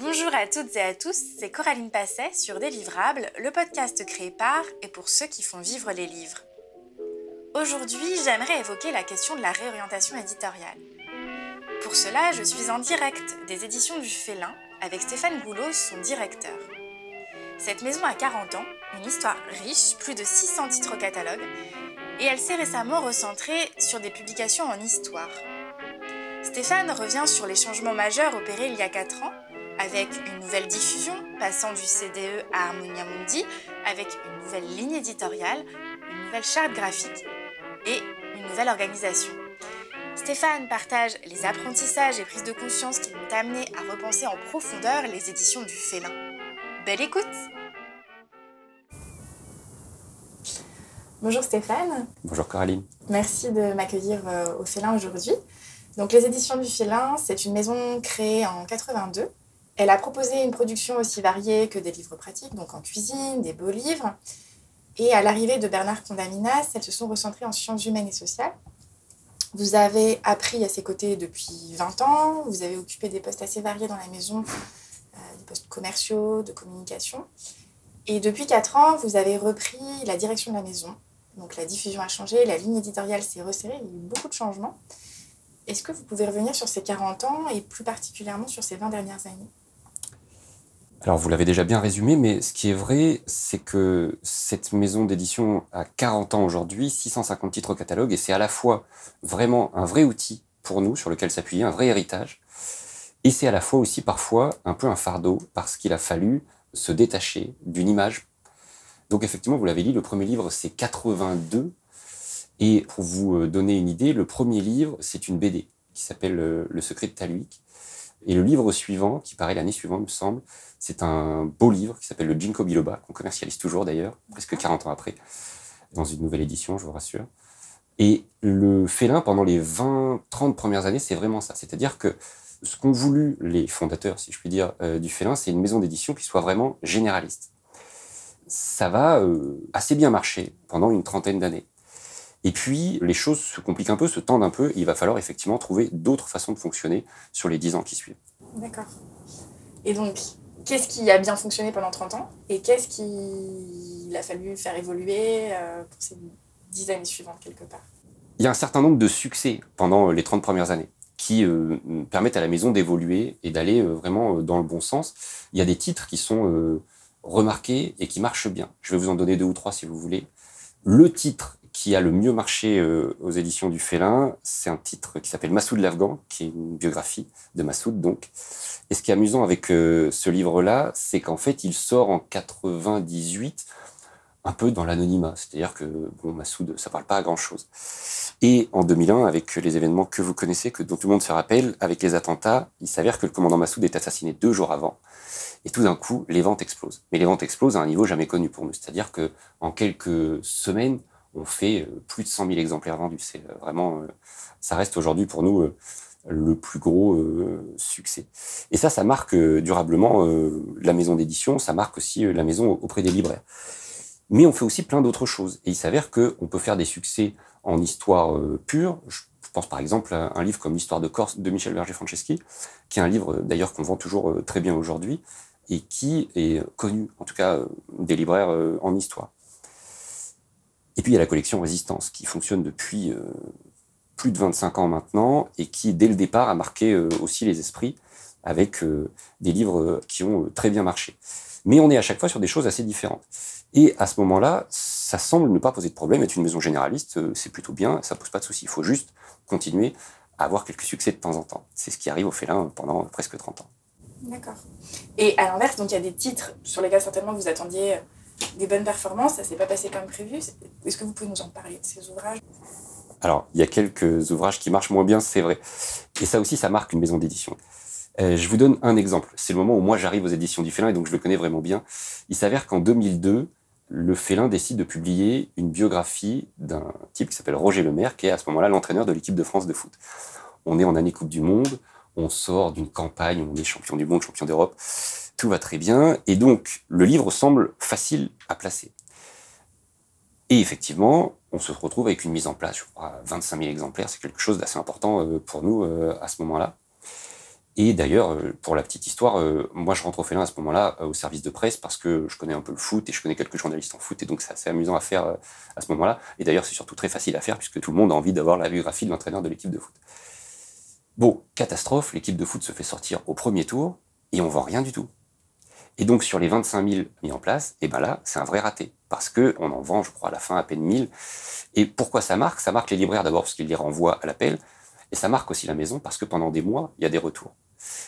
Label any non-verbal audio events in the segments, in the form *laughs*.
Bonjour à toutes et à tous, c'est Coraline Passet sur Délivrable, le podcast créé par et pour ceux qui font vivre les livres. Aujourd'hui, j'aimerais évoquer la question de la réorientation éditoriale. Pour cela, je suis en direct des éditions du Félin avec Stéphane Goulot, son directeur. Cette maison a 40 ans, une histoire riche, plus de 600 titres au catalogue, et elle s'est récemment recentrée sur des publications en histoire. Stéphane revient sur les changements majeurs opérés il y a 4 ans, avec une nouvelle diffusion passant du CDE à Harmonia Mundi, avec une nouvelle ligne éditoriale, une nouvelle charte graphique et une nouvelle organisation. Stéphane partage les apprentissages et prises de conscience qui m'ont amené à repenser en profondeur les éditions du Félin. Belle écoute Bonjour Stéphane. Bonjour Coraline. Merci de m'accueillir euh, au Félin aujourd'hui. Donc les éditions du Félin, c'est une maison créée en 82. Elle a proposé une production aussi variée que des livres pratiques, donc en cuisine, des beaux livres. Et à l'arrivée de Bernard Condaminas, elles se sont recentrées en sciences humaines et sociales. Vous avez appris à ses côtés depuis 20 ans, vous avez occupé des postes assez variés dans la maison, euh, des postes commerciaux, de communication. Et depuis 4 ans, vous avez repris la direction de la maison. Donc la diffusion a changé, la ligne éditoriale s'est resserrée, il y a eu beaucoup de changements. Est-ce que vous pouvez revenir sur ces 40 ans et plus particulièrement sur ces 20 dernières années? Alors vous l'avez déjà bien résumé, mais ce qui est vrai, c'est que cette maison d'édition a 40 ans aujourd'hui, 650 titres au catalogue, et c'est à la fois vraiment un vrai outil pour nous sur lequel s'appuyer, un vrai héritage, et c'est à la fois aussi parfois un peu un fardeau, parce qu'il a fallu se détacher d'une image. Donc effectivement, vous l'avez dit, le premier livre c'est 82, et pour vous euh, donner une idée, le premier livre, c'est une BD qui s'appelle euh, Le secret de Taluik. Et le livre suivant, qui paraît l'année suivante, me semble, c'est un beau livre qui s'appelle le Ginkgo biloba, qu'on commercialise toujours d'ailleurs, presque 40 ans après, dans une nouvelle édition, je vous rassure. Et le félin, pendant les 20, 30 premières années, c'est vraiment ça. C'est-à-dire que ce qu'ont voulu les fondateurs, si je puis dire, euh, du félin, c'est une maison d'édition qui soit vraiment généraliste. Ça va assez bien marcher pendant une trentaine d'années. Et puis, les choses se compliquent un peu, se tendent un peu, il va falloir effectivement trouver d'autres façons de fonctionner sur les 10 ans qui suivent. D'accord. Et donc, qu'est-ce qui a bien fonctionné pendant 30 ans et qu'est-ce qu'il a fallu faire évoluer euh, pour ces 10 années suivantes, quelque part? Il y a un certain nombre de succès pendant les 30 premières années qui euh, permettent à la maison d'évoluer et d'aller euh, vraiment dans le bon sens. Il y a des titres qui sont remarqués et qui marchent bien. Je vais vous en donner deux ou trois si vous voulez. Le titre qui a le mieux marché euh, aux éditions du Félin, c'est un titre qui s'appelle Massoud l'Afghan, qui est une biographie de Massoud, donc. Et ce qui est amusant avec euh, ce livre-là, c'est qu'en fait, il sort en 98, un peu dans l'anonymat. C'est-à-dire que, bon, Massoud, ça parle pas à grand-chose. Et en 2001, avec les événements que vous connaissez, que dont tout le monde se rappelle, avec les attentats, il s'avère que le commandant Massoud est assassiné deux jours avant. Et tout d'un coup, les ventes explosent. Mais les ventes explosent à un niveau jamais connu pour nous. C'est-à-dire que en quelques semaines, on fait euh, plus de 100 000 exemplaires vendus. C'est euh, vraiment, euh, ça reste aujourd'hui pour nous le plus gros succès. Et ça, ça marque durablement la maison d'édition, ça marque aussi la maison auprès des libraires. Mais on fait aussi plein d'autres choses. Et il s'avère qu'on peut faire des succès en histoire pure. Je pense par exemple à un livre comme L'histoire de Corse de Michel Berger-Franceschi, qui est un livre d'ailleurs qu'on vend toujours très bien aujourd'hui et qui est connu, en tout cas des libraires en histoire. Et puis il y a la collection Résistance, qui fonctionne depuis euh, plus de 25 ans maintenant, et qui, dès le départ, a marqué euh, aussi les esprits avec euh, des livres qui ont très bien marché. Mais on est à chaque fois sur des choses assez différentes. Et à ce moment-là, ça semble ne pas poser de problème. Être une maison généraliste, c'est plutôt bien, ça pose pas de soucis. Il faut juste continuer à avoir quelques succès de temps en temps. C'est ce qui arrive au Félin pendant presque 30 ans. D'accord. Et à l'inverse, donc il y a des titres sur lesquels certainement vous attendiez des bonnes performances, ça s'est pas passé comme prévu. Est-ce que vous pouvez nous en parler de ces ouvrages? Alors, il y a quelques ouvrages qui marchent moins bien, c'est vrai. Et ça aussi, ça marque une maison d'édition. Euh, je vous donne un exemple. C'est le moment où moi j'arrive aux éditions du Félin et donc je le connais vraiment bien. Il s'avère qu'en 2002, le Félin décide de publier une biographie d'un type qui s'appelle Roger Lemaire, qui est à ce moment-là l'entraîneur de l'équipe de France de foot. On est en année Coupe du Monde, on sort d'une campagne, on est champion du monde, champion d'Europe tout va très bien, et donc le livre semble facile à placer. Et effectivement, on se retrouve avec une mise en place, je crois, 25 000 exemplaires, c'est quelque chose d'assez important euh, pour nous euh, à ce moment-là. Et d'ailleurs, euh, pour la petite histoire, moi je rentre au Félin à ce moment-là au service de presse parce que je connais un peu le foot et je connais quelques journalistes en foot et donc c'est assez amusant à faire à ce moment-là. Et d'ailleurs, c'est surtout très facile à faire puisque tout le monde a envie d'avoir la biographie de l'entraîneur de l'équipe de foot. Bon, catastrophe, l'équipe de foot se fait sortir au premier tour et on vend rien du tout. Et donc sur les 25 000 mis en place, et eh ben là, c'est un vrai raté. Parce que on en vend, je crois, à la fin à peine 1000. Et pourquoi ça marque? Ça marque les libraires d'abord parce qu'ils les renvoient à l'appel. Et ça marque aussi la maison parce que pendant des mois, il y a des retours.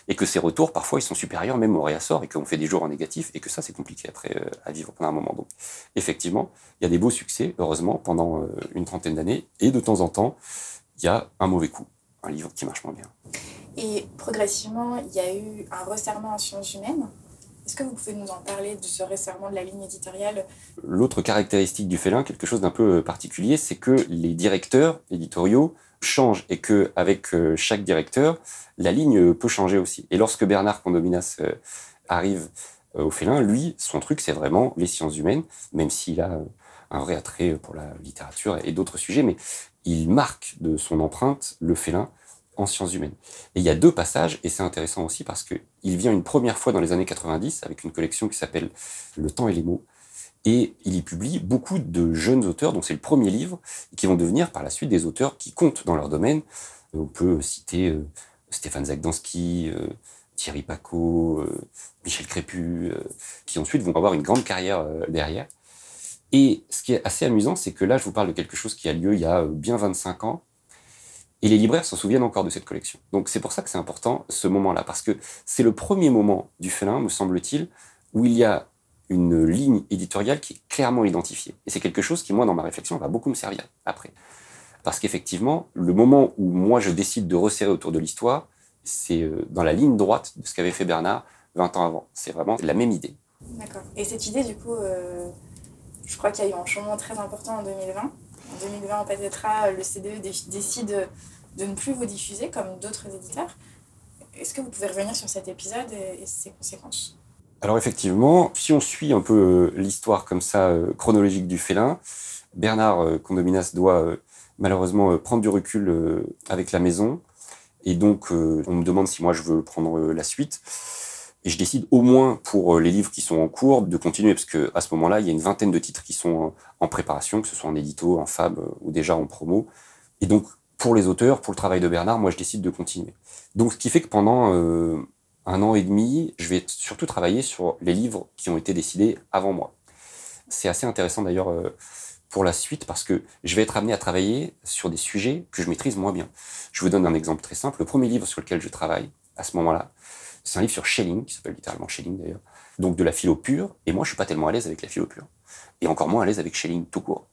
Et que ces retours, parfois, ils sont supérieurs même au réassort et qu'on fait des jours en négatif et que ça, c'est compliqué après euh, à vivre pendant un moment. Donc, effectivement, il y a des beaux succès, heureusement, pendant euh, une trentaine d'années. Et de temps en temps, il y a un mauvais coup, un livre qui marche moins bien. Et progressivement, il y a eu un resserrement en sciences humaines. Est-ce que vous pouvez nous en parler de ce resserrement de la ligne éditoriale? L'autre caractéristique du félin, quelque chose d'un peu euh, particulier, c'est que les directeurs éditoriaux changent et que avec euh, chaque directeur, la ligne peut changer aussi. Et lorsque Bernard Condominas euh, arrive au félin, lui, son truc, c'est vraiment les sciences humaines, même s'il a un vrai attrait pour la littérature et d'autres sujets, mais il marque de son empreinte le félin en sciences humaines. Et il y a deux passages, et c'est intéressant aussi parce qu'il vient une première fois dans les années 90 avec une collection qui s'appelle Le temps et les mots. Et il y publie beaucoup de jeunes auteurs, dont c'est le premier livre, qui vont devenir par la suite des auteurs qui comptent dans leur domaine. On peut citer euh, Stéphane Zagdanski, euh, Thierry Paco, euh, Michel Crépu, qui ensuite vont avoir une grande carrière derrière. Et ce qui est assez amusant, c'est que là, je vous parle de quelque chose qui a lieu il y a bien 25 ans, et les libraires s'en souviennent encore de cette collection. Donc c'est pour ça que c'est important ce moment-là, parce que c'est le premier moment du félin, me semble-t-il, où il y a une ligne éditoriale qui est clairement identifiée. Et c'est quelque chose qui, moi, dans ma réflexion, va beaucoup me servir après. Parce qu'effectivement, le moment où moi je décide de resserrer autour de l'histoire, c'est euh, dans la ligne droite de ce qu'avait fait Bernard 20 ans avant. C'est vraiment la même idée. D'accord. Et cette idée, du coup, euh, je crois qu'il y a eu un changement très important en 2020 en 2020, peut-être le CDE décide de ne plus vous diffuser comme d'autres éditeurs. Est-ce que vous pouvez revenir sur cet épisode et, ses conséquences? Alors effectivement, si on suit un peu euh, l'histoire comme ça euh, chronologique du félin, Bernard euh, Condominas doit malheureusement prendre du recul avec la maison. Et donc, on me demande si moi je veux prendre la suite. Et je décide au moins pour euh, les livres qui sont en cours de continuer, parce que à ce moment-là, il y a une vingtaine de titres qui sont en préparation, que ce soit en édito, en fab euh, ou déjà en promo. Et donc, pour les auteurs, pour le travail de Bernard, moi, je décide de continuer. Donc, ce qui fait que pendant euh, un an et demi, je vais surtout travailler sur les livres qui ont été décidés avant moi. C'est assez intéressant d'ailleurs pour la suite parce que je vais être amené à travailler sur des sujets que je maîtrise moins bien. Je vous donne un exemple très simple. Le premier livre sur lequel je travaille à ce moment-là, c'est un livre sur Schelling, qui s'appelle littéralement Schelling d'ailleurs. Donc de la philo pure. Et moi, je suis pas tellement à l'aise avec la philo pure. Et encore moins à l'aise avec Schelling tout court.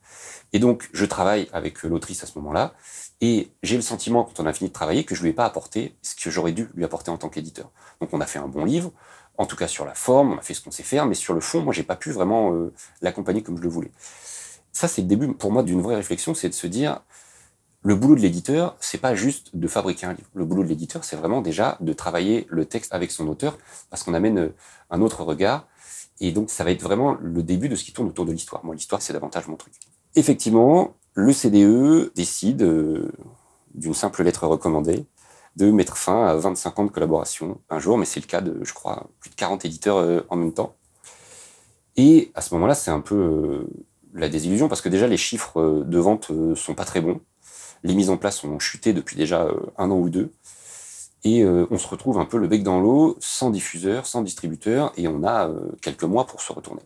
Et donc, je travaille avec l'autrice à ce moment-là. Et j'ai le sentiment, quand on a fini de travailler, que je lui ai pas apporté ce que j'aurais dû lui apporter en tant qu'éditeur. Donc, on a fait un bon livre. En tout cas, sur la forme, on a fait ce qu'on sait faire. Mais sur le fond, moi, j'ai pas pu vraiment euh, l'accompagner comme je le voulais. Ça, c'est le début, pour moi, d'une vraie réflexion. C'est de se dire, le boulot de l'éditeur, c'est pas juste de fabriquer un livre. Le boulot de l'éditeur, c'est vraiment déjà de travailler le texte avec son auteur, parce qu'on amène euh, un autre regard. Et donc, ça va être vraiment le début de ce qui tourne autour de l'histoire. Moi, l'histoire, c'est davantage mon truc. Effectivement, le CDE décide, euh, d'une simple lettre recommandée, de mettre fin à 25 ans de collaboration un jour, mais c'est le cas de, je crois, plus de 40 éditeurs euh, en même temps. Et à ce moment-là, c'est un peu la désillusion, parce que déjà, les chiffres de vente sont pas très bons. Les mises en place ont chuté depuis déjà euh, un an ou deux. Et euh, on se retrouve un peu le bec dans l'eau, sans diffuseur, sans distributeur, et on a euh, quelques mois pour se retourner.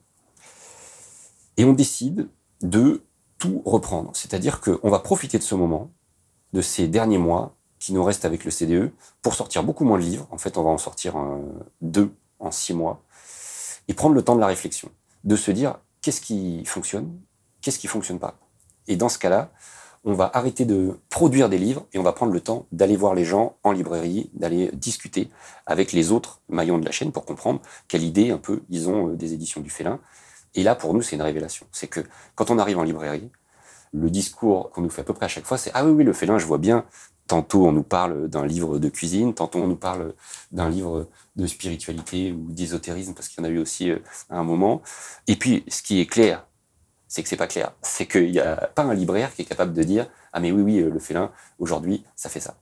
Et on décide de tout reprendre. C'est-à-dire qu'on va profiter de ce moment, de ces derniers mois qui nous restent avec le CDE, pour sortir beaucoup moins de livres. En fait, on va en sortir deux en six mois. Et prendre le temps de la réflexion. De se dire, qu'est-ce qui fonctionne Qu'est-ce qui fonctionne pas Et dans ce cas-là, on va arrêter de produire des livres et on va prendre le temps d'aller voir les gens en librairie, d'aller discuter avec les autres maillons de la chaîne pour comprendre quelle idée un peu ils ont euh, des éditions du félin. Et là, pour nous, c'est une révélation. C'est que quand on arrive en librairie, le discours qu'on nous fait à peu près à chaque fois, c'est Ah oui, oui, le félin, je vois bien. Tantôt, on nous parle d'un livre de cuisine, tantôt, on nous parle d'un livre de spiritualité ou d'ésotérisme, parce qu'il y en a eu aussi euh, à un moment. Et puis, ce qui est clair, c'est que c'est pas clair. C'est qu'il n'y a pas un libraire qui est capable de dire ah mais oui oui le félin aujourd'hui ça fait ça.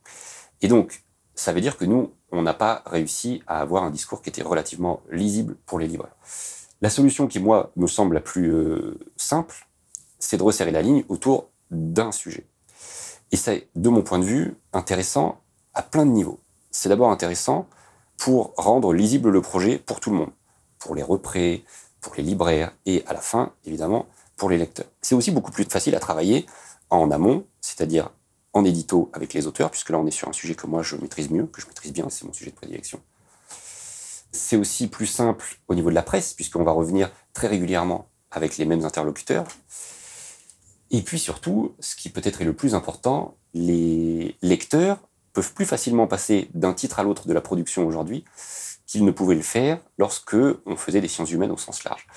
Et donc ça veut dire que nous on n'a pas réussi à avoir un discours qui était relativement lisible pour les libraires. La solution qui, moi, me semble la plus euh, simple, c'est de resserrer la ligne autour d'un sujet. Et c'est, de mon point de vue, intéressant à plein de niveaux. C'est d'abord intéressant pour rendre lisible le projet pour tout le monde, pour les représ, pour les libraires et à la fin, évidemment, pour les lecteurs. C'est aussi beaucoup plus facile à travailler en amont, c'est-à-dire en édito avec les auteurs, puisque là on est sur un sujet que moi je maîtrise mieux, que je maîtrise bien, c'est mon sujet de prédilection. C'est aussi plus simple au niveau de la presse, puisqu'on va revenir très régulièrement avec les mêmes interlocuteurs. Et puis surtout, ce qui peut-être est le plus important, les lecteurs peuvent plus facilement passer d'un titre à l'autre de la production aujourd'hui qu'ils ne pouvaient le faire lorsque on faisait des sciences humaines au sens large.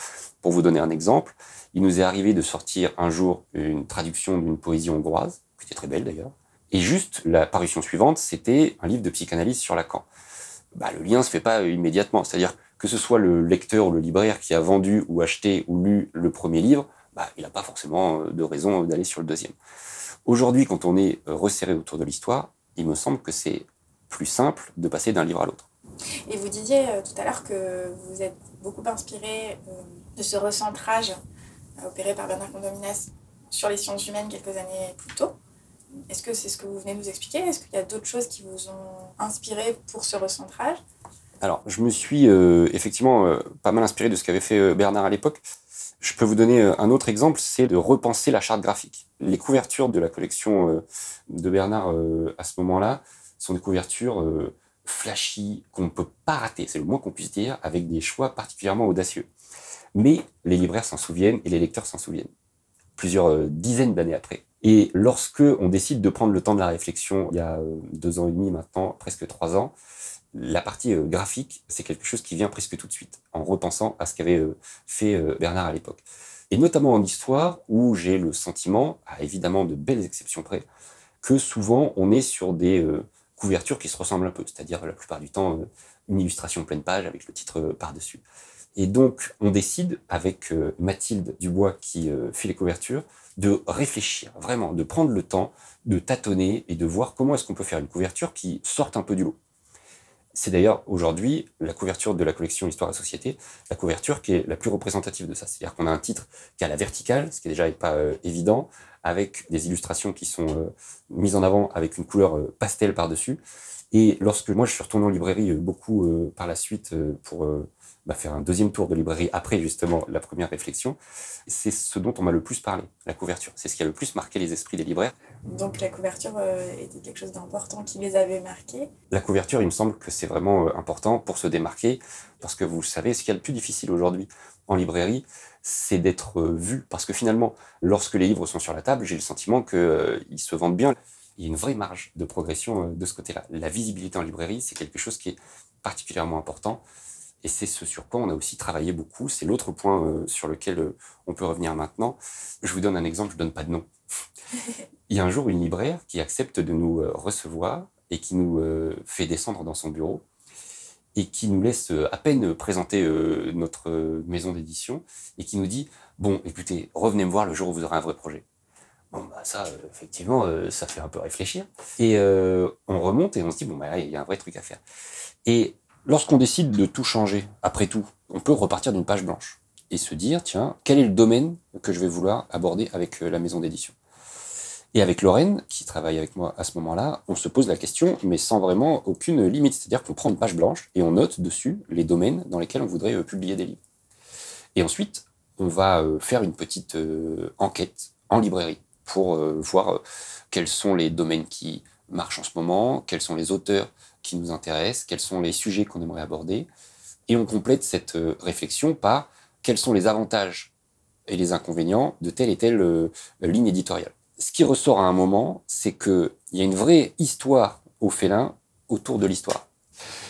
Pour vous donner un exemple, il nous est arrivé de sortir un jour une traduction d'une poésie hongroise, qui était très belle d'ailleurs, et juste la parution suivante, c'était un livre de psychanalyse sur Lacan. Bah, le lien se fait pas immédiatement, c'est-à-dire que ce soit le lecteur ou le libraire qui a vendu ou acheté ou lu le premier livre, bah, il n'a pas forcément de raison d'aller sur le deuxième. Aujourd'hui, quand on est resserré autour de l'histoire, il me semble que c'est plus simple de passer d'un livre à l'autre. Et vous disiez euh, tout à l'heure que vous êtes beaucoup inspiré euh, de ce recentrage euh, opéré par Bernard Condominas sur les sciences humaines quelques années plus tôt. Est-ce que c'est ce que vous venez de nous expliquer? Est-ce qu'il y a d'autres choses qui vous ont inspiré pour ce recentrage? Alors, je me suis effectivement pas mal inspiré de ce qu'avait fait Bernard à l'époque. Je peux vous donner un autre exemple, c'est de repenser la charte graphique. Les couvertures de la collection de Bernard à ce moment-là sont des couvertures flashy, qu'on ne peut pas rater, c'est le moins qu'on puisse dire, avec des choix particulièrement audacieux. Mais les libraires s'en souviennent et les lecteurs s'en souviennent, plusieurs euh, dizaines d'années après. Et lorsque on décide de prendre le temps de la réflexion, il y a euh, deux ans et demi maintenant, presque trois ans, la partie euh, graphique, c'est quelque chose qui vient presque tout de suite, en repensant à ce qu'avait fait Bernard à l'époque. Et notamment en histoire, où j'ai le sentiment, à évidemment de belles exceptions près, que souvent on est sur des couverture qui se ressemble un peu, c'est-à-dire la plupart du temps une illustration pleine page avec le titre par-dessus. Et donc, on décide, avec euh, Mathilde Dubois qui fait les couvertures, de réfléchir, vraiment, de prendre le temps, de tâtonner et de voir comment est-ce qu'on peut faire une couverture qui sorte un peu du lot. C'est d'ailleurs aujourd'hui la couverture de la collection Histoire et Société, la couverture qui est la plus représentative de ça. C'est-à-dire qu'on a un titre qui a la verticale, ce qui déjà pas évident, avec des illustrations qui sont euh, mises en avant avec une couleur euh, pastel par-dessus. Et lorsque moi je suis retourné en librairie euh, beaucoup par la suite pour bah, faire un deuxième tour de librairie après justement la première réflexion, c'est ce dont on m'a le plus parlé, la couverture. C'est ce qui a le plus marqué les esprits des libraires. Donc la couverture était quelque chose d'important qui les avait marqués La couverture, il me semble que c'est vraiment important pour se démarquer, parce que vous savez, ce qui est le plus difficile aujourd'hui en librairie, c'est d'être euh, vu. Parce que finalement, lorsque les livres sont sur la table, j'ai le sentiment qu'ils euh, se vendent bien. Il y a une vraie marge de progression euh, de ce côté-là. La visibilité en librairie, c'est quelque chose qui est particulièrement important. Et c'est ce sur quoi on a aussi travaillé beaucoup. C'est l'autre point sur lequel on peut revenir maintenant. Je vous donne un exemple, je ne donne pas de nom. *laughs* Il y a un jour une libraire qui accepte de nous recevoir et qui nous fait descendre dans son bureau et qui nous laisse euh, à peine présenter euh, notre euh, maison d'édition et qui nous dit bon écoutez revenez me voir le jour où vous aurez un vrai projet bon bah ça effectivement ça fait un peu réfléchir et on remonte et on se dit bon bah il y a un vrai truc à faire et lorsqu'on décide de tout changer après tout on peut repartir d'une page blanche et se dire tiens quel est le domaine que je vais vouloir aborder avec la maison d'édition? Et avec Lorraine, qui travaille avec moi à ce moment-là, on se pose la question, mais sans vraiment aucune limite. C'est-à-dire qu'on prend une page blanche et on note dessus les domaines dans lesquels on voudrait euh, publier des livres. Et ensuite, on va euh, faire une petite euh, enquête en librairie pour voir quels sont les domaines qui marchent en ce moment, quels sont les auteurs qui nous intéressent, quels sont les sujets qu'on aimerait aborder. Et on complète cette réflexion par quels sont les avantages et les inconvénients de telle et telle ligne éditoriale ce qui ressort à un moment, c'est qu'il y a une vraie histoire au félin autour de l'histoire.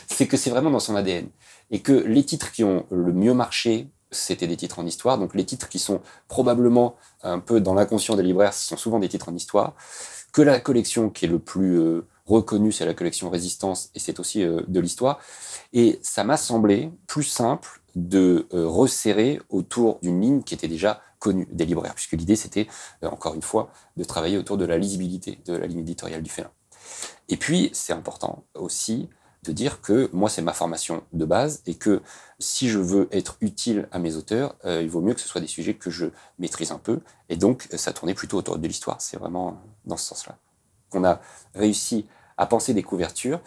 C'est que c'est vraiment dans son ADN. Et que les titres qui ont le mieux marché, c'était des titres en histoire. Donc les titres qui sont probablement un peu dans l'inconscient des libraires, ce sont souvent des titres en histoire. Que la collection qui est le plus euh, reconnue, c'est la collection Résistance, et c'est aussi euh, de l'histoire. Et ça m'a semblé plus simple de euh, resserrer autour d'une ligne qui était déjà connue des libraires, puisque l'idée c'était, euh, encore une fois, de travailler autour de la lisibilité de la ligne éditoriale du félin. Et puis, c'est important aussi de dire que moi, c'est ma formation de base et que si je veux être utile à mes auteurs, il vaut mieux que ce soit des sujets que je maîtrise un peu. Et donc, ça tournait plutôt autour de l'histoire. C'est vraiment dans ce sens-là qu'on a réussi à penser des couvertures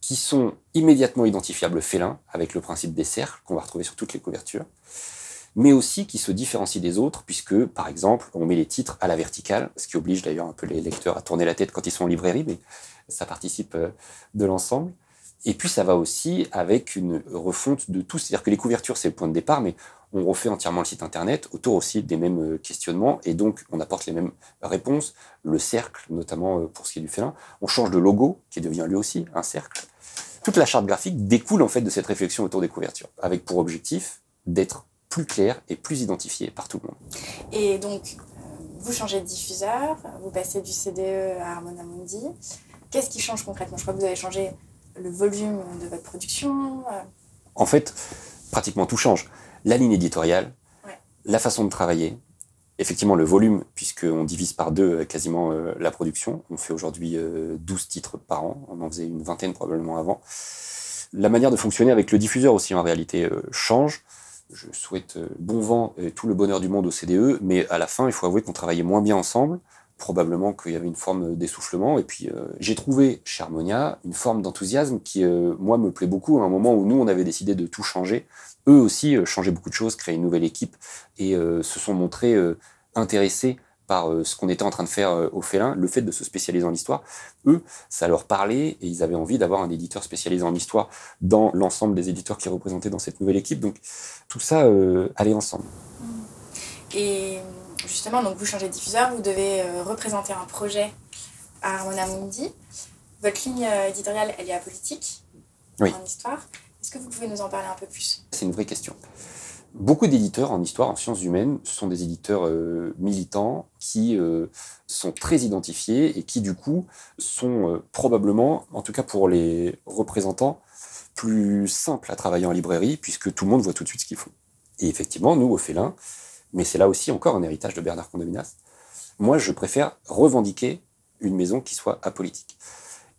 qui sont immédiatement identifiables félins, avec le principe des cercles qu'on va retrouver sur toutes les couvertures, mais aussi qui se différencient des autres, puisque, par exemple, on met les titres à la verticale, ce qui oblige d'ailleurs un peu les lecteurs à tourner la tête quand ils sont en librairie, mais ça participe euh, de l'ensemble. Et puis ça va aussi avec une refonte de tout, c'est-à-dire que les couvertures, c'est le point de départ, mais on refait entièrement le site internet autour aussi des mêmes euh, questionnements, et donc on apporte les mêmes réponses, le cercle, notamment euh, pour ce qui est du félin. On change de logo, qui devient lui aussi un cercle. Toute la charte graphique découle en fait de cette réflexion autour des couvertures, avec pour objectif d'être plus clair et plus identifié par tout le monde. Et donc, vous changez de diffuseur, vous passez du CDE à Harmona Mundi. Qu'est-ce qui change concrètement? Je crois que vous avez changé le volume de votre production. Euh. En fait, pratiquement tout change. La ligne éditoriale, la façon de travailler, effectivement le volume, puisqu'on divise par deux euh, quasiment euh, la production. On fait aujourd'hui 12 titres par an, on en faisait une vingtaine probablement avant. La manière de fonctionner avec le diffuseur aussi en réalité change. Je souhaite bon vent et tout le bonheur du monde au CDE, mais à la fin, il faut avouer qu'on travaillait moins bien ensemble probablement qu'il y avait une forme d'essoufflement. Et puis, euh, j'ai trouvé chez Harmonia une forme d'enthousiasme qui, euh, moi, me plaît beaucoup. À un moment où nous, on avait décidé de tout changer, eux aussi euh, changeaient beaucoup de choses, créaient une nouvelle équipe et se sont montrés intéressés par ce qu'on était en train de faire au Félin, le fait de se spécialiser en histoire. Eux, ça leur parlait et ils avaient envie d'avoir un éditeur spécialisé en histoire dans l'ensemble des éditeurs qui représentaient dans cette nouvelle équipe. Donc, tout ça allait ensemble. Et justement, donc vous changez de diffuseur, vous devez euh, représenter un projet à Harmona Mundi. Votre ligne euh, éditoriale, elle est apolitique oui. en histoire. Est-ce que vous pouvez nous en parler un peu plus? C'est une vraie question. Beaucoup d'éditeurs en histoire, en sciences humaines, sont des éditeurs euh, militants qui sont très identifiés et qui, du coup, sont probablement, en tout cas pour les représentants, plus simples à travailler en librairie puisque tout le monde voit tout de suite ce qu'ils font. Et effectivement, nous, au Félin, mais c'est là aussi encore un héritage de Bernard Condominas. Moi, je préfère revendiquer une maison qui soit apolitique.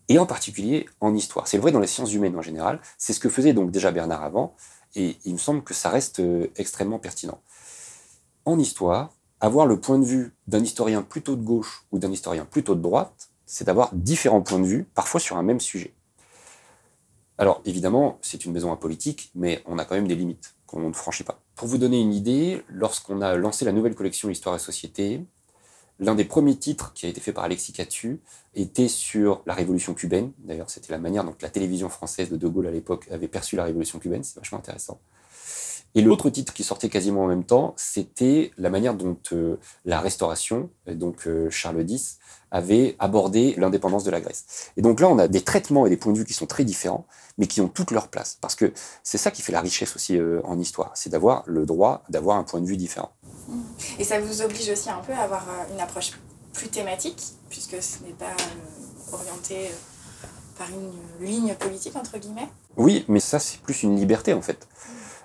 Et en particulier en histoire. C'est vrai dans les sciences humaines en général. C'est ce que faisait donc déjà Bernard avant. Et il me semble que ça reste euh, extrêmement pertinent. En histoire, avoir le point de vue d'un historien plutôt de gauche ou d'un historien plutôt de droite, c'est d'avoir différents points de vue, parfois sur un même sujet. Alors évidemment, c'est une maison apolitique, mais on a quand même des limites qu'on ne franchit pas. Pour vous donner une idée, lorsqu'on a lancé la nouvelle collection Histoire et Société, l'un des premiers titres qui a été fait par Alexis Catu était sur la révolution cubaine. D'ailleurs, c'était la manière dont la télévision française de De Gaulle à l'époque avait perçu la révolution cubaine. C'est vachement intéressant. Et l'autre titre qui sortait quasiment en même temps, c'était la manière dont euh, la Restauration, donc euh, Charles X, avait abordé l'indépendance de la Grèce. Et donc là, on a des traitements et des points de vue qui sont très différents, mais qui ont toute leur place. Parce que c'est ça qui fait la richesse aussi euh, en histoire, c'est d'avoir le droit d'avoir un point de vue différent. Et ça vous oblige aussi un peu à avoir une approche plus thématique, puisque ce n'est pas orienté par une ligne politique, entre guillemets? Oui, mais ça, c'est plus une liberté, en fait.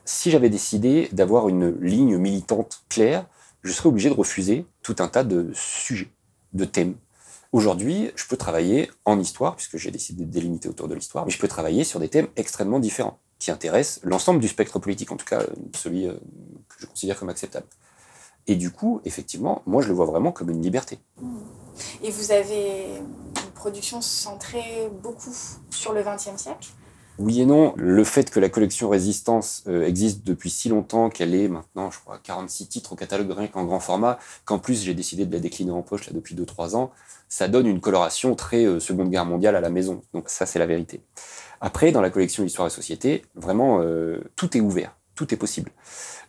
Si j'avais décidé d'avoir une ligne militante claire, je serais obligé de refuser tout un tas de sujets, de thèmes. Aujourd'hui, je peux travailler en histoire, puisque j'ai décidé de délimiter autour de l'histoire, mais je peux travailler sur des thèmes extrêmement différents, qui intéressent l'ensemble du spectre politique, en tout cas celui euh, que je considère comme acceptable. Et du coup, effectivement, moi, je le vois vraiment comme une liberté. Et vous avez une production centrée beaucoup sur le XXe siècle? Oui et non. Le fait que la collection Résistance euh, existe depuis si longtemps, qu'elle est maintenant, je crois, 46 titres au catalogue rien qu'en grand format, qu'en plus j'ai décidé de la décliner en poche depuis 2-3 ans, ça donne une coloration très euh, Seconde Guerre mondiale à la maison. Donc ça, c'est la vérité. Après, dans la collection Histoire et Société, vraiment, euh, tout est ouvert, tout est possible.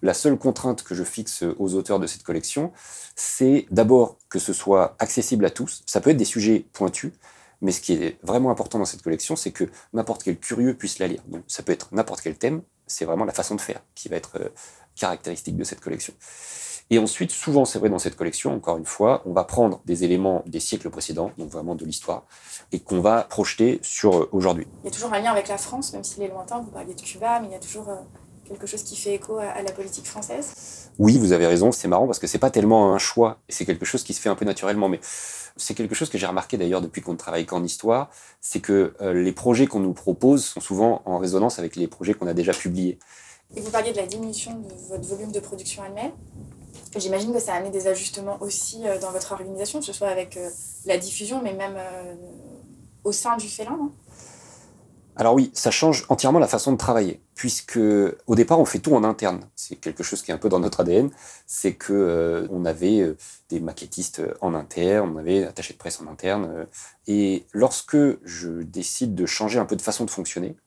La seule contrainte que je fixe aux auteurs de cette collection, c'est d'abord que ce soit accessible à tous. Ça peut être des sujets pointus, mais ce qui est vraiment important dans cette collection, c'est que n'importe quel curieux puisse la lire. Donc ça peut être n'importe quel thème, c'est vraiment la façon de faire qui va être euh, caractéristique de cette collection. Et ensuite, souvent, c'est vrai dans cette collection, encore une fois, on va prendre des éléments des siècles précédents, donc vraiment de l'histoire, et qu'on va projeter sur euh, aujourd'hui. Il y a toujours un lien avec la France, même s'il est lointain. Vous parliez de Cuba, mais il y a toujours euh, quelque chose qui fait écho à, la politique française? Oui, vous avez raison, c'est marrant parce que c'est pas tellement un choix, c'est quelque chose qui se fait un peu naturellement, mais c'est quelque chose que j'ai remarqué d'ailleurs depuis qu'on ne travaille qu'en histoire, c'est que euh, les projets qu'on nous propose sont souvent en résonance avec les projets qu'on a déjà publiés. Et vous parliez de la diminution de votre volume de production annuelle. J'imagine que ça a amené des ajustements aussi euh, dans votre organisation, que ce soit avec euh, la diffusion, mais même au sein du félin, non? Alors oui, ça change entièrement la façon de travailler, puisque au départ on fait tout en interne. C'est quelque chose qui est un peu dans notre ADN, c'est que euh, on avait euh, des maquettistes en interne, on avait attaché de presse en interne, euh, et lorsque je décide de changer un peu de façon de fonctionner,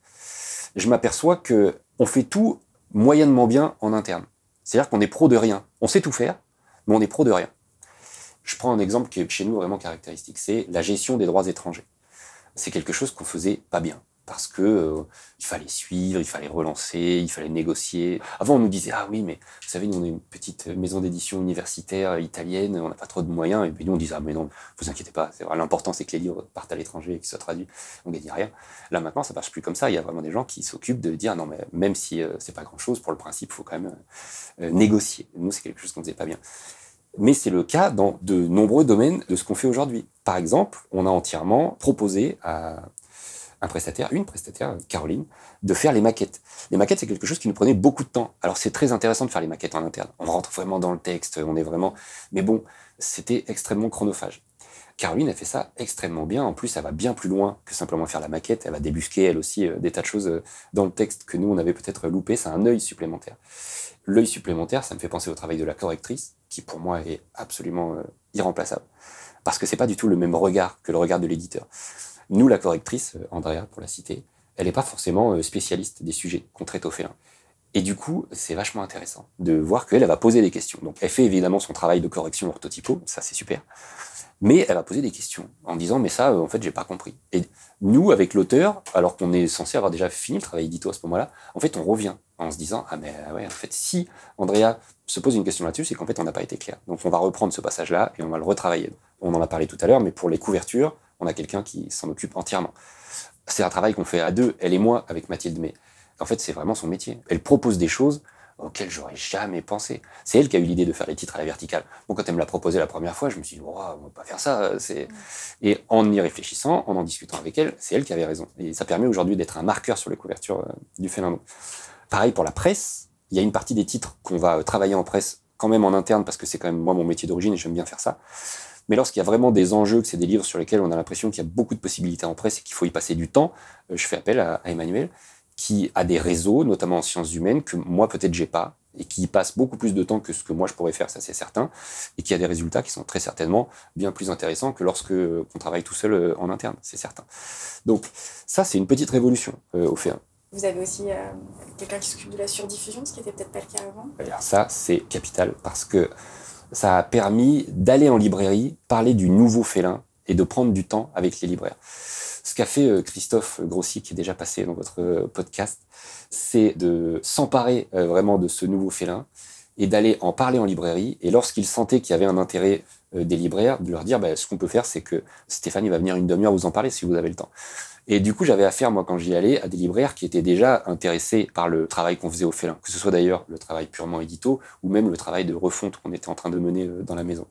je m'aperçois que on fait tout moyennement bien en interne. C'est-à-dire qu'on est pro de rien. On sait tout faire, mais on est pro de rien. Je prends un exemple qui est chez nous vraiment caractéristique, c'est la gestion des droits étrangers. C'est quelque chose qu'on faisait pas bien parce que euh, il fallait suivre, il fallait relancer, il fallait négocier. Avant, on nous disait ah oui, mais vous savez, nous on est une petite maison d'édition universitaire italienne, on n'a pas trop de moyens. Et puis nous on disait ah mais non, vous inquiétez pas, l'important c'est que les livres partent à l'étranger et qu'ils soient traduits. On gagne rien. Là maintenant, ça marche plus comme ça. Il y a vraiment des gens qui s'occupent de dire non mais même si euh, c'est pas grand chose pour le principe, il faut quand même euh, négocier. Nous c'est quelque chose qu'on faisait pas bien. Mais c'est le cas dans de nombreux domaines de ce qu'on fait aujourd'hui. Par exemple, on a entièrement proposé à un prestataire, une prestataire, Caroline, de faire les maquettes. Les maquettes, c'est quelque chose qui nous prenait beaucoup de temps. Alors c'est très intéressant de faire les maquettes en interne. On rentre vraiment dans le texte, on est vraiment... Mais bon, c'était extrêmement chronophage. Caroline a fait ça extrêmement bien. En plus, elle va bien plus loin que simplement faire la maquette. Elle va débusquer, elle aussi, euh, des tas de choses euh, dans le texte que nous, on avait peut-être loupé. C'est un œil supplémentaire. L'œil supplémentaire, ça me fait penser au travail de la correctrice, qui pour moi est absolument euh, irremplaçable. Parce que c'est pas du tout le même regard que le regard de l'éditeur. Nous, la correctrice, euh, Andrea, pour la citer, elle n'est pas forcément euh, spécialiste des sujets qu'on traite au félin. Et du coup, c'est vachement intéressant de voir qu'elle, elle va poser des questions. Donc, elle fait évidemment son travail de correction orthotypo, ça c'est super. Mais elle va poser des questions en disant, mais ça, euh, en fait, j'ai pas compris. Et nous, avec l'auteur, alors qu'on est censé avoir déjà fini le travail édito à ce moment-là, en fait, on revient en se disant, ah mais ouais, en fait, si Andrea se pose une question là-dessus, c'est qu'en fait, on n'a pas été clair. Donc, on va reprendre ce passage-là et on va le retravailler. On en a parlé tout à l'heure, mais pour les couvertures, on a quelqu'un qui s'en occupe entièrement. C'est un travail qu'on fait à deux, elle et moi, avec Mathilde Mais En fait, c'est vraiment son métier. Elle propose des choses auxquelles j'aurais jamais pensé. C'est elle qui a eu l'idée de faire les titres à la verticale. Bon, quand elle me l'a proposé la première fois, je me suis dit, oh, on va pas faire ça. Et en y réfléchissant, en en discutant avec elle, c'est elle qui avait raison. Et ça permet aujourd'hui d'être un marqueur sur les couvertures euh, du Fernando. Pareil pour la presse. Il y a une partie des titres qu'on va euh, travailler en presse quand même en interne parce que c'est quand même moi mon métier d'origine et j'aime bien faire ça. Mais lorsqu'il y a vraiment des enjeux, que c'est des livres sur lesquels on a l'impression qu'il y a beaucoup de possibilités en presse et qu'il faut y passer du temps, euh, je fais appel à, Emmanuel, qui a des réseaux, notamment en sciences humaines, que moi peut-être j'ai pas, et qui passe beaucoup plus de temps que ce que moi je pourrais faire, ça c'est certain, et qui a des résultats qui sont très certainement bien plus intéressants que lorsque euh, on travaille tout seul euh, en interne, c'est certain. Donc ça c'est une petite révolution au fait. Vous avez aussi quelqu'un qui s'occupe de la surdiffusion, ce qui n'était peut-être pas le cas avant? Alors ça c'est capital parce que ça a permis d'aller en librairie, parler du nouveau félin et de prendre du temps avec les libraires. Qu'a fait euh, Christophe Grossi, qui est déjà passé dans votre euh, podcast, c'est de s'emparer euh, vraiment de ce nouveau félin et d'aller en parler en librairie. Et lorsqu'il sentait qu'il y avait un intérêt des libraires, de leur dire bah, ce qu'on peut faire, c'est que Stéphanie va venir une demi-heure vous en parler si vous avez le temps. Et du coup, j'avais affaire, moi, quand j'y allais, à des libraires qui étaient déjà intéressés par le travail qu'on faisait au félin, que ce soit d'ailleurs le travail purement édito ou même le travail de refonte qu'on était en train de mener dans la maison.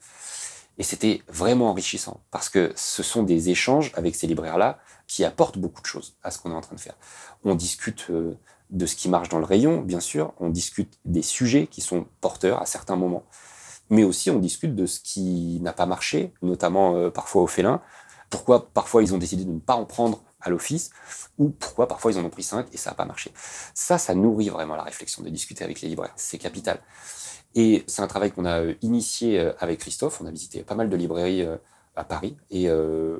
Et c'était vraiment enrichissant parce que ce sont des échanges avec ces libraires-là qui apportent beaucoup de choses à ce qu'on est en train de faire. On discute euh, de ce qui marche dans le rayon, bien sûr, on discute des sujets qui sont porteurs à certains moments, mais aussi on discute de ce qui n'a pas marché, notamment euh, parfois au félin, pourquoi parfois ils ont décidé de ne pas en prendre à l'office, ou pourquoi parfois ils en ont pris cinq et ça n'a pas marché. Ça, ça nourrit vraiment la réflexion de discuter avec les libraires. C'est capital. Et c'est un travail qu'on a euh, initié avec Christophe. On a visité pas mal de librairies à Paris. Et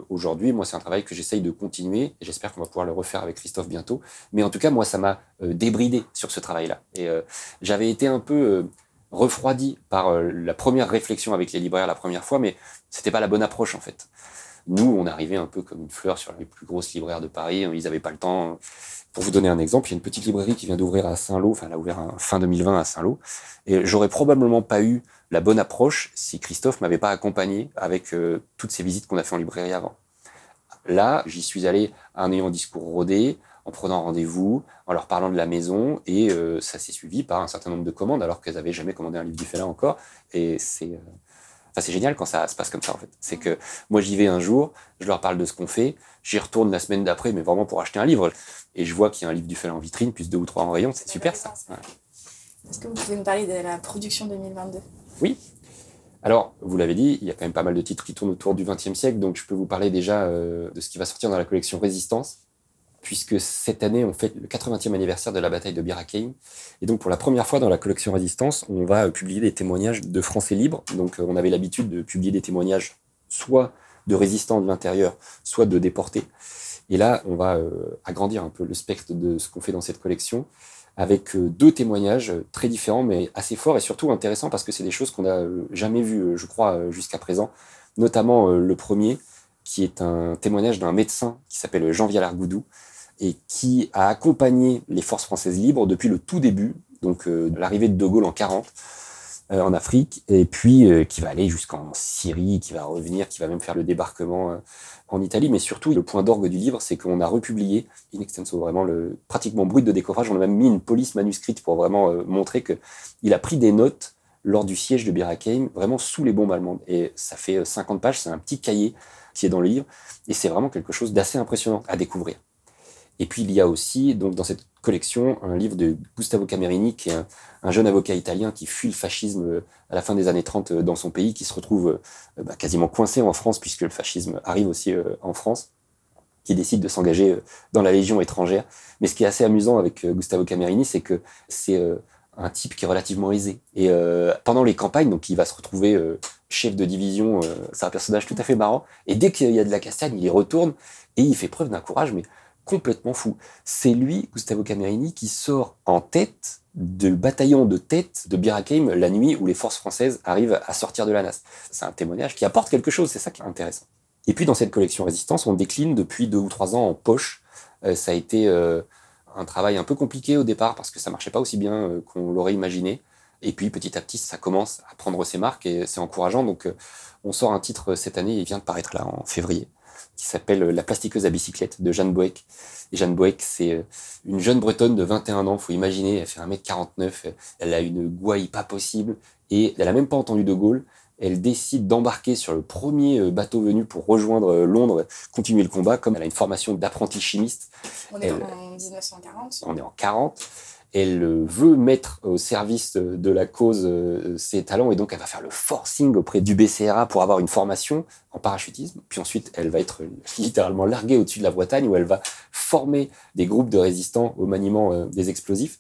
aujourd'hui, moi, c'est un travail que j'essaye de continuer. J'espère qu'on va pouvoir le refaire avec Christophe bientôt. Mais en tout cas, moi, ça m'a débridé sur ce travail-là. Et j'avais été un peu refroidi par la première réflexion avec les libraires la première fois, mais c'était pas la bonne approche en fait. Nous, on arrivait un peu comme une fleur sur les plus grosses libraires de Paris. Ils n'avaient pas le temps. Pour vous donner un exemple, il y a une petite librairie qui vient d'ouvrir à Saint-Lô, enfin, elle a ouvert fin 2020 à Saint-Lô. Et j'aurais probablement pas eu la bonne approche si Christophe m'avait pas accompagné avec euh, toutes ces visites qu'on a fait en librairie avant. Là, j'y suis allé en ayant un discours rodé, en prenant rendez-vous, en leur parlant de la maison, et euh, ça s'est suivi par un certain nombre de commandes, alors qu'elles n'avaient jamais commandé un livre du Félin encore. Et c'est euh, enfin, c'est génial quand ça se passe comme ça, en fait. C'est que moi, j'y vais un jour, je leur parle de ce qu'on fait, j'y retourne la semaine d'après, mais vraiment pour acheter un livre, et je vois qu'il y a un livre du Félin en vitrine, plus deux ou trois en rayon, c'est super ça. Est-ce que vous pouvez nous parler de la production 2022 Oui, alors, vous l'avez dit, il y a quand même pas mal de titres qui tournent autour du XXe siècle, donc je peux vous parler déjà euh, de ce qui va sortir dans la collection Résistance, puisque cette année, on fête le 80e anniversaire de la bataille de Bir Hakeim. Et donc, pour la première fois dans la collection Résistance, on va euh, publier des témoignages de Français libres. Donc, euh, on avait l'habitude de publier des témoignages soit de résistants de l'intérieur, soit de déportés. Et là, on va agrandir un peu le spectre de ce qu'on fait dans cette collection avec euh, deux témoignages euh, très différents, mais assez forts et surtout intéressants parce que c'est des choses qu'on n'a euh, jamais vues, je crois, jusqu'à présent. Notamment le premier, qui est un témoignage d'un médecin qui s'appelle Jean Vialargoudou et qui a accompagné les forces françaises libres depuis le tout début, donc l'arrivée de De Gaulle en 40 en Afrique, et puis qui va aller jusqu'en Syrie, qui va revenir, qui va même faire le débarquement en Italie, mais surtout le point d'orgue du livre, c'est qu'on a republié in extenso, vraiment le pratiquement brut de décoffrage. On a même mis une police manuscrite pour vraiment euh, montrer que il a pris des notes lors du siège de Bir Hakeim, vraiment sous les bombes allemandes. Et ça fait 50 euh, pages, c'est un petit cahier qui est dans le livre, et c'est vraiment quelque chose d'assez impressionnant à découvrir. Et puis il y a aussi donc dans cette collection un livre de Gustavo Camerini, qui est un, jeune avocat italien qui fuit le fascisme euh, à la fin des années 30 euh, dans son pays, qui se retrouve euh, bah, quasiment coincé en France puisque le fascisme arrive aussi en France, qui décide de s'engager dans la Légion étrangère. Mais ce qui est assez amusant avec Gustavo Camerini, c'est que c'est un type qui est relativement aisé. Et pendant les campagnes, donc il va se retrouver chef de division, c'est un personnage tout à fait marrant. Et dès qu'il y a de la castagne, il y retourne et il fait preuve d'un courage, mais complètement fou. C'est lui, Gustavo Camerini, qui sort en tête du bataillon de tête de Bir Hakeim la nuit où les forces françaises arrivent à sortir de la NAS. C'est un témoignage qui apporte quelque chose, c'est ça qui est intéressant. Et puis dans cette collection Résistance, on décline depuis deux ou trois ans en poche. Euh, ça a été euh, un travail un peu compliqué au départ parce que ça marchait pas aussi bien euh, qu'on l'aurait imaginé. Et puis petit à petit, ça commence à prendre ses marques et c'est encourageant. Donc on sort un titre cette année, il vient de paraître là en février qui s'appelle La plastiqueuse à bicyclette de Jeanne Boeck. Et Jeanne Boeck, c'est euh, une jeune bretonne de 21 ans, faut imaginer, elle fait 1m49, elle a une gouaille pas possible, et elle a même pas entendu de Gaulle. Elle décide d'embarquer sur le premier euh, bateau venu pour rejoindre euh, Londres, continuer le combat, comme elle a une formation d'apprenti chimiste. On est en 1940. On est en 40 elle veut mettre au service de la cause euh, ses talents et donc elle va faire le forcing auprès du BCRA pour avoir une formation en parachutisme. Puis ensuite, elle va être littéralement larguée au-dessus de la Bretagne où elle va former des groupes de résistants au maniement euh, des explosifs.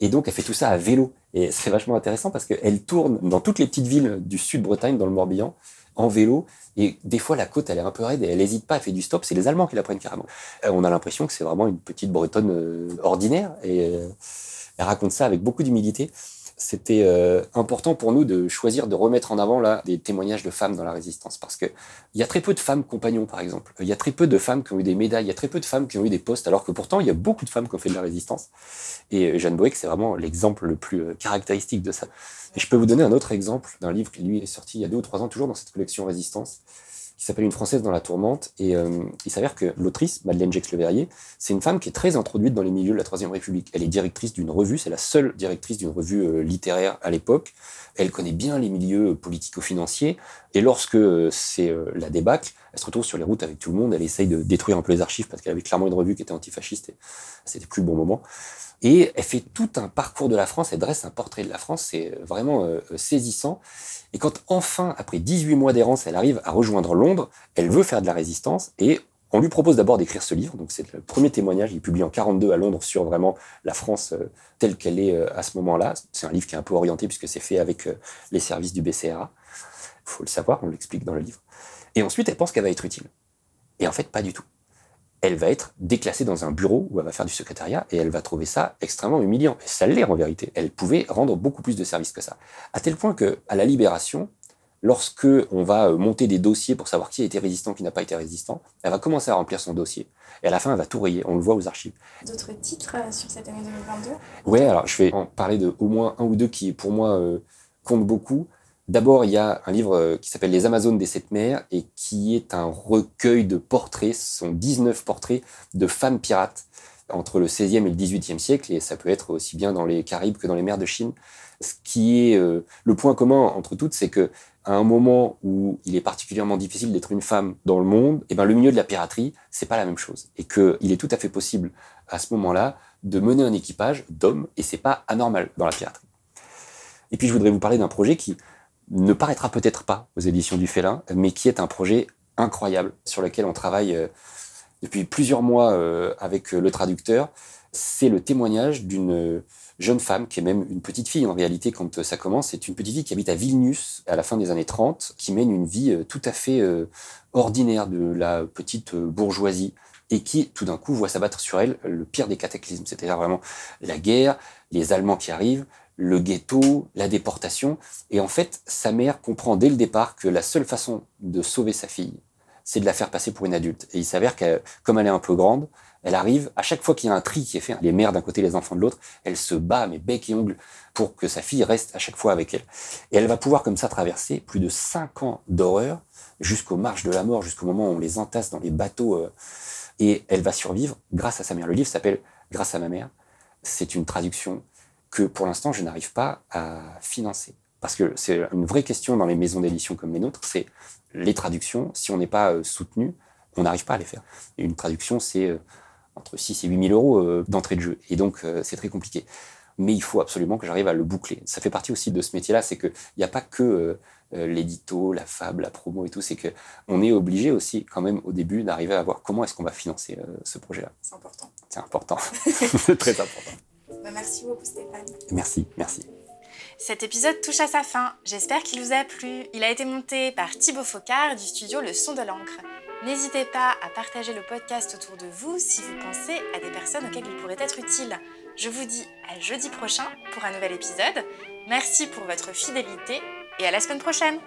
Et donc, elle fait tout ça à vélo. Et c'est vachement intéressant parce qu'elle tourne dans toutes les petites villes du sud-Bretagne, dans le Morbihan, en vélo. Et des fois, la côte, elle est un peu raide et elle n'hésite pas, elle fait du stop. C'est les Allemands qui la prennent carrément. Euh, on a l'impression que c'est vraiment une petite Bretonne ordinaire. Et elle raconte ça avec beaucoup d'humilité. C'était euh, important pour nous de choisir de remettre en avant là des témoignages de femmes dans la résistance parce que il y a très peu de femmes compagnons par exemple. Il y a très peu de femmes qui ont eu des médailles, il y a très peu de femmes qui ont eu des postes alors que pourtant il y a beaucoup de femmes qui ont fait de la résistance. Et euh, Jeanne Boeck c'est vraiment l'exemple le plus euh, caractéristique de ça. Et je peux vous donner un autre exemple d'un livre qui lui est sorti il y a deux ou trois ans toujours dans cette collection Résistance qui s'appelle Une Française dans la tourmente. Et euh, il s'avère que l'autrice, Madeleine Gex-Leverrier, c'est une femme qui est très introduite dans les milieux de la Troisième République. Elle est directrice d'une revue, c'est la seule directrice d'une revue euh, littéraire à l'époque. Elle connaît bien les milieux politico-financiers. Et lorsque euh, c'est la débâcle, elle se retrouve sur les routes avec tout le monde. Elle essaye de détruire un peu les archives parce qu'elle avait clairement une revue qui était antifasciste et c'était plus le bon moment. Et elle fait tout un parcours de la France, elle dresse un portrait de la France, c'est vraiment saisissant. Et quand enfin, après 18 mois d'errance, elle arrive à rejoindre Londres, elle veut faire de la résistance et on lui propose d'abord d'écrire ce livre. Donc c'est le premier témoignage, il publie en 42 à Londres sur vraiment la France euh, telle qu'elle est euh, à ce moment-là. C'est un livre qui est un peu orienté puisque c'est fait avec euh, les services du BCRA. Il faut le savoir, on l'explique dans le livre. Et ensuite, elle pense qu'elle va être utile. Et en fait, pas du tout elle va être déclassée dans un bureau où elle va faire du secrétariat et elle va trouver ça extrêmement humiliant. Et ça l'est en vérité. Elle pouvait rendre beaucoup plus de services que ça. À tel point que, à la Libération, lorsque on va euh, monter des dossiers pour savoir qui a été résistant, qui n'a pas été résistant, elle va commencer à remplir son dossier. Et à la fin, elle va tout rayer. On le voit aux archives. D'autres titres euh, sur cette année 2022 Ouais, alors je vais en parler de au moins un ou deux qui, pour moi, euh, comptent beaucoup. D'abord, il y a un livre euh, qui s'appelle Les Amazones des Sept Mers et qui est un recueil de portraits. Ce sont 19 portraits de femmes pirates entre le 16e et le 18e siècle, et ça peut être aussi bien dans les Caraïbes que dans les mers de Chine. Ce qui est euh, le point commun entre toutes, c'est que à un moment où il est particulièrement difficile d'être une femme dans le monde, et eh ben le milieu de la piraterie, c'est pas la même chose, et qu'il est tout à fait possible à ce moment-là de mener un équipage d'hommes, et c'est pas anormal dans la piraterie. Et puis je voudrais vous parler d'un projet qui ne paraîtra peut-être pas aux éditions du Félin, mais qui est un projet incroyable sur lequel on travaille euh, depuis plusieurs mois euh, avec le traducteur. C'est le témoignage d'une jeune femme, qui est même une petite fille en réalité quand ça commence. C'est une petite fille qui habite à Vilnius à la fin des années 30, qui mène une vie euh, tout à fait ordinaire de la petite bourgeoisie et qui tout d'un coup voit s'abattre sur elle le pire des cataclysmes, c'est-à-dire vraiment la guerre, les Allemands qui arrivent, le ghetto, la déportation. Et en fait, sa mère comprend dès le départ que la seule façon de sauver sa fille, c'est de la faire passer pour une adulte. Et il s'avère que, comme elle est un peu grande, elle arrive, à chaque fois qu'il y a un tri qui est fait, les mères d'un côté, les enfants de l'autre, elle se bat, mais bec et ongles, pour que sa fille reste à chaque fois avec elle. Et elle va pouvoir comme ça traverser plus de cinq ans d'horreur, jusqu'aux marches de la mort, jusqu'au moment où on les entasse dans les bateaux. Euh, et elle va survivre grâce à sa mère. Le livre s'appelle Grâce à ma mère. C'est une traduction que pour l'instant je n'arrive pas à financer. Parce que c'est une vraie question dans les maisons d'édition comme les nôtres, c'est les traductions, si on n'est pas euh, soutenu, on n'arrive pas à les faire. Et une traduction, c'est euh, entre 6 et 8 000 euros euh, d'entrée de jeu. Et donc, c'est très compliqué. Mais il faut absolument que j'arrive à le boucler. Ça fait partie aussi de ce métier-là, c'est qu'il n'y a pas que l'édito, la fab, la promo et tout, c'est qu'on est obligé aussi quand même au début d'arriver à voir comment est-ce qu'on va financer ce projet-là. C'est important. C'est important. *laughs* c'est très important. Bah, merci beaucoup Stéphane. Merci, merci. Cet épisode touche à sa fin. J'espère qu'il vous a plu. Il a été monté par Thibaut Focard du studio Le Son de l'encre. N'hésitez pas à partager le podcast autour de vous si vous pensez à des personnes auxquelles il pourrait être utile. Je vous dis à jeudi prochain pour un nouvel épisode. Merci pour votre fidélité et à la semaine prochaine.